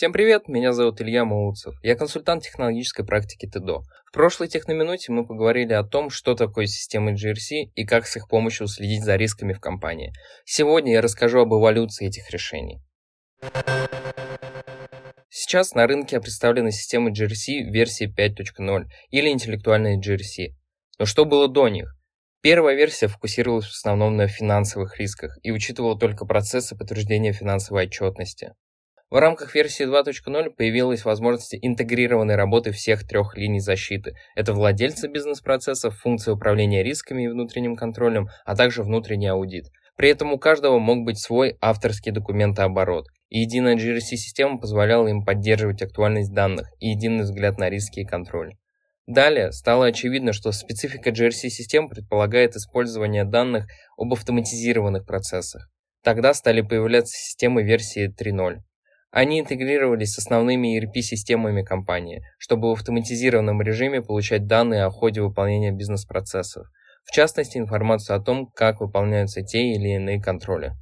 Всем привет, меня зовут Илья Молодцев. Я консультант технологической практики ТДО. В прошлой техноминуте мы поговорили о том, что такое системы GRC и как с их помощью следить за рисками в компании. Сегодня я расскажу об эволюции этих решений. Сейчас на рынке представлены системы GRC версии 5.0 или интеллектуальные GRC. Но что было до них? Первая версия фокусировалась в основном на финансовых рисках и учитывала только процессы подтверждения финансовой отчетности. В рамках версии 2.0 появилась возможность интегрированной работы всех трех линий защиты. Это владельцы бизнес-процессов, функции управления рисками и внутренним контролем, а также внутренний аудит. При этом у каждого мог быть свой авторский документооборот. И единая GRC-система позволяла им поддерживать актуальность данных и единый взгляд на риски и контроль. Далее стало очевидно, что специфика GRC-систем предполагает использование данных об автоматизированных процессах. Тогда стали появляться системы версии 3.0. Они интегрировались с основными ERP-системами компании, чтобы в автоматизированном режиме получать данные о ходе выполнения бизнес-процессов, в частности информацию о том, как выполняются те или иные контроли.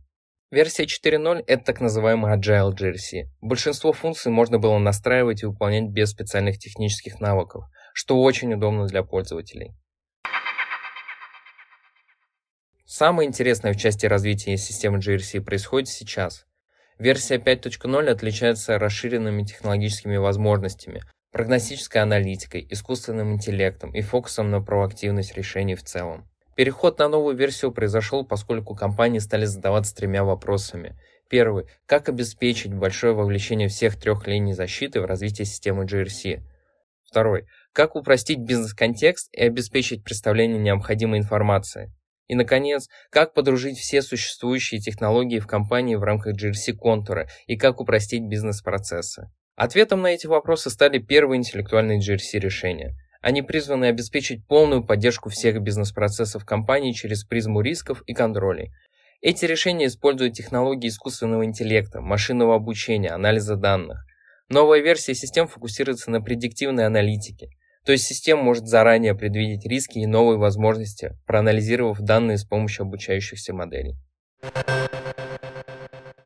Версия 4.0 – это так называемый Agile GRC. Большинство функций можно было настраивать и выполнять без специальных технических навыков, что очень удобно для пользователей. Самое интересное в части развития системы GRC происходит сейчас. Версия 5.0 отличается расширенными технологическими возможностями, прогностической аналитикой, искусственным интеллектом и фокусом на проактивность решений в целом. Переход на новую версию произошел, поскольку компании стали задаваться тремя вопросами. Первый. Как обеспечить большое вовлечение всех трех линий защиты в развитие системы GRC? Второй. Как упростить бизнес-контекст и обеспечить представление необходимой информации? И, наконец, как подружить все существующие технологии в компании в рамках GRC контура и как упростить бизнес-процессы. Ответом на эти вопросы стали первые интеллектуальные GRC решения. Они призваны обеспечить полную поддержку всех бизнес-процессов компании через призму рисков и контролей. Эти решения используют технологии искусственного интеллекта, машинного обучения, анализа данных. Новая версия систем фокусируется на предиктивной аналитике, то есть система может заранее предвидеть риски и новые возможности, проанализировав данные с помощью обучающихся моделей.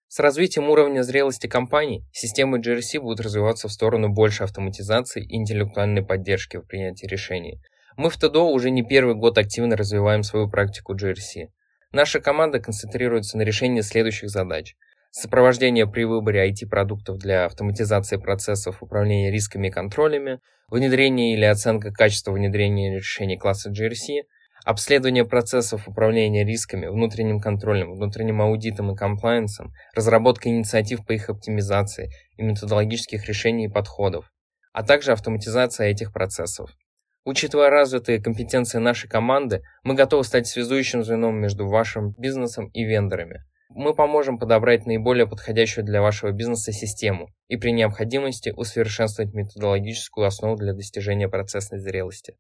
С развитием уровня зрелости компаний, системы GRC будут развиваться в сторону большей автоматизации и интеллектуальной поддержки в принятии решений. Мы в ТДО уже не первый год активно развиваем свою практику GRC. Наша команда концентрируется на решении следующих задач – сопровождение при выборе IT-продуктов для автоматизации процессов управления рисками и контролями, внедрение или оценка качества внедрения решений класса GRC, обследование процессов управления рисками, внутренним контролем, внутренним аудитом и комплайенсом, разработка инициатив по их оптимизации и методологических решений и подходов, а также автоматизация этих процессов. Учитывая развитые компетенции нашей команды, мы готовы стать связующим звеном между вашим бизнесом и вендорами – мы поможем подобрать наиболее подходящую для вашего бизнеса систему и при необходимости усовершенствовать методологическую основу для достижения процессной зрелости.